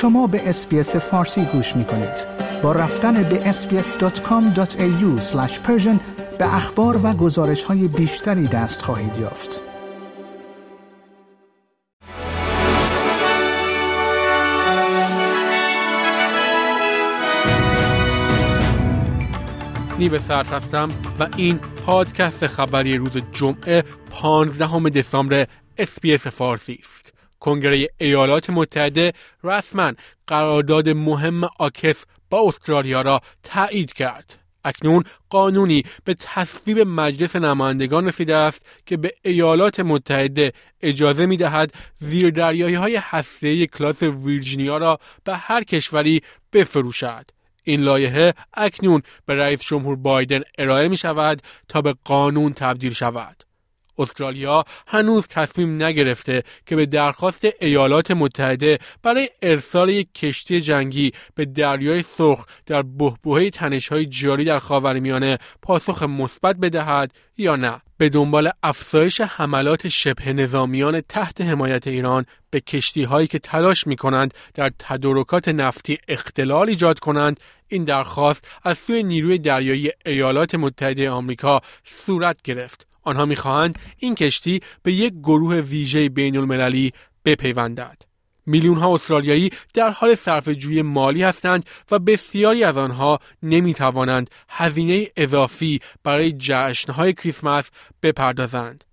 شما به SBS فارسی گوش می کنید. با رفتن به sbs.com.au به اخبار و گزارش های بیشتری دست خواهید یافت. نیو سرد هستم و این پادکست خبری روز جمعه 15 دسامبر SBS فارسی است. کنگره ایالات متحده رسما قرارداد مهم AUKUS با استرالیا را تایید کرد. اکنون قانونی به تصویب مجلس نمایندگان رسیده است که به ایالات متحده اجازه می دهد زیر دریایی های هسته‌ای کلاس ویرجینیا را به هر کشوری بفروشد. این لایحه اکنون به رئیس جمهور بایدن ارائه می شود تا به قانون تبدیل شود. استرالیا هنوز تصمیم نگرفته که به درخواست ایالات متحده برای ارسال یک کشتی جنگی به دریای سرخ در بهبهه تنش‌های جاری در خاورمیانه پاسخ مثبت بدهد یا نه. به دنبال افزایش حملات شبه نظامیان تحت حمایت ایران به کشتی هایی که تلاش می کنند در تدارکات نفتی اختلال ایجاد کنند این درخواست از سوی نیروی دریایی ایالات متحده آمریکا صورت گرفت. آنها می‌خواهند این کشتی به یک گروه ویژه بین المللی بپیوندد. میلیون ها استرالیایی در حال صرف جوی مالی هستند و بسیاری از آنها نمی توانند هزینه اضافی برای جشنهای کریسمس بپردازند.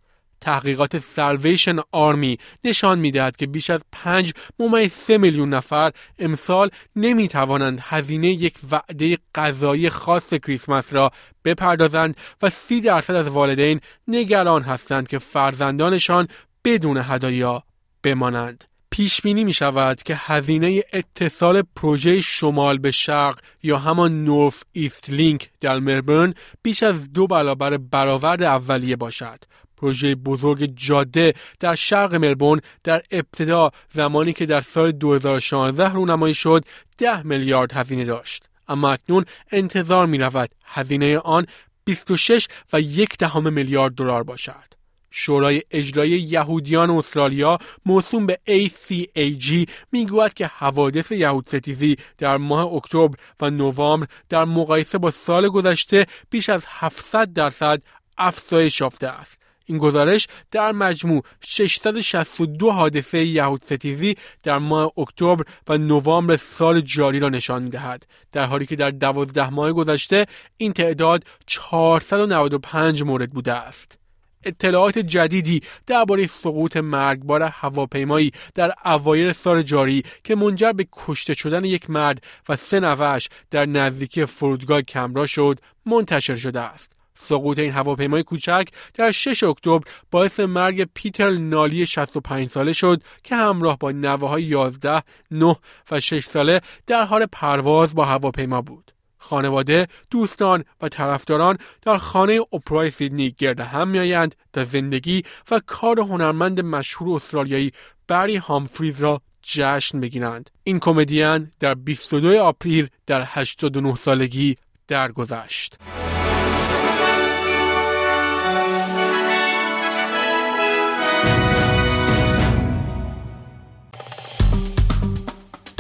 تحقیقات سالویشن آرمی نشان می‌دهد که بیش از 5 ممیز 3 میلیون نفر امسال نمی توانند هزینه یک وعده غذایی خاص کریسمس را بپردازند و 30 درصد از والدین نگران هستند که فرزندانشان بدون هدایا بمانند. پیش بینی می شود که هزینه اتصال پروژه شمال به شرق یا همان نورف ایست لینک در مربرن بیش از دو برابر برآورد اولیه باشد. پروژه بزرگ جاده در شرق ملبورن در ابتدا زمانی که در سال 2016 رونمایی شد 10 میلیارد هزینه داشت. اما اکنون انتظار می رود هزینه آن 26 و یک دهم میلیارد دلار باشد. شورای اجرایی یهودیان استرالیا موسوم به ACAG می‌گوید که حوادث یهود ستیزی در ماه اکتبر و نوامبر در مقایسه با سال گذشته بیش از 700 درصد افزایش یافته است. این گزارش در مجموع 662 حادثه یهود ستیزی در ماه اکتبر و نوامبر سال جاری را نشان می‌دهد در حالی که در دوازده ماه گذشته این تعداد 495 مورد بوده است. اطلاعات جدیدی درباره سقوط مرگبار هواپیمایی در اوایل سال جاری که منجر به کشته شدن یک مرد و سه نوهش در نزدیکی فرودگاه کمرا شد منتشر شده است. سقوط این هواپیمای کوچک در 6 اکتبر باعث مرگ پیتر نالی 65 ساله شد که همراه با نوه های 11, 9 و 6 ساله در حال پرواز با هواپیما بود. خانواده، دوستان و طرفداران در خانه اپرای سیدنی گرد هم میآیند تا زندگی و کار هنرمند مشهور استرالیایی بری هامفریز را جشن بگیرند. این کمدین در 22 آپریل در 89 سالگی درگذشت.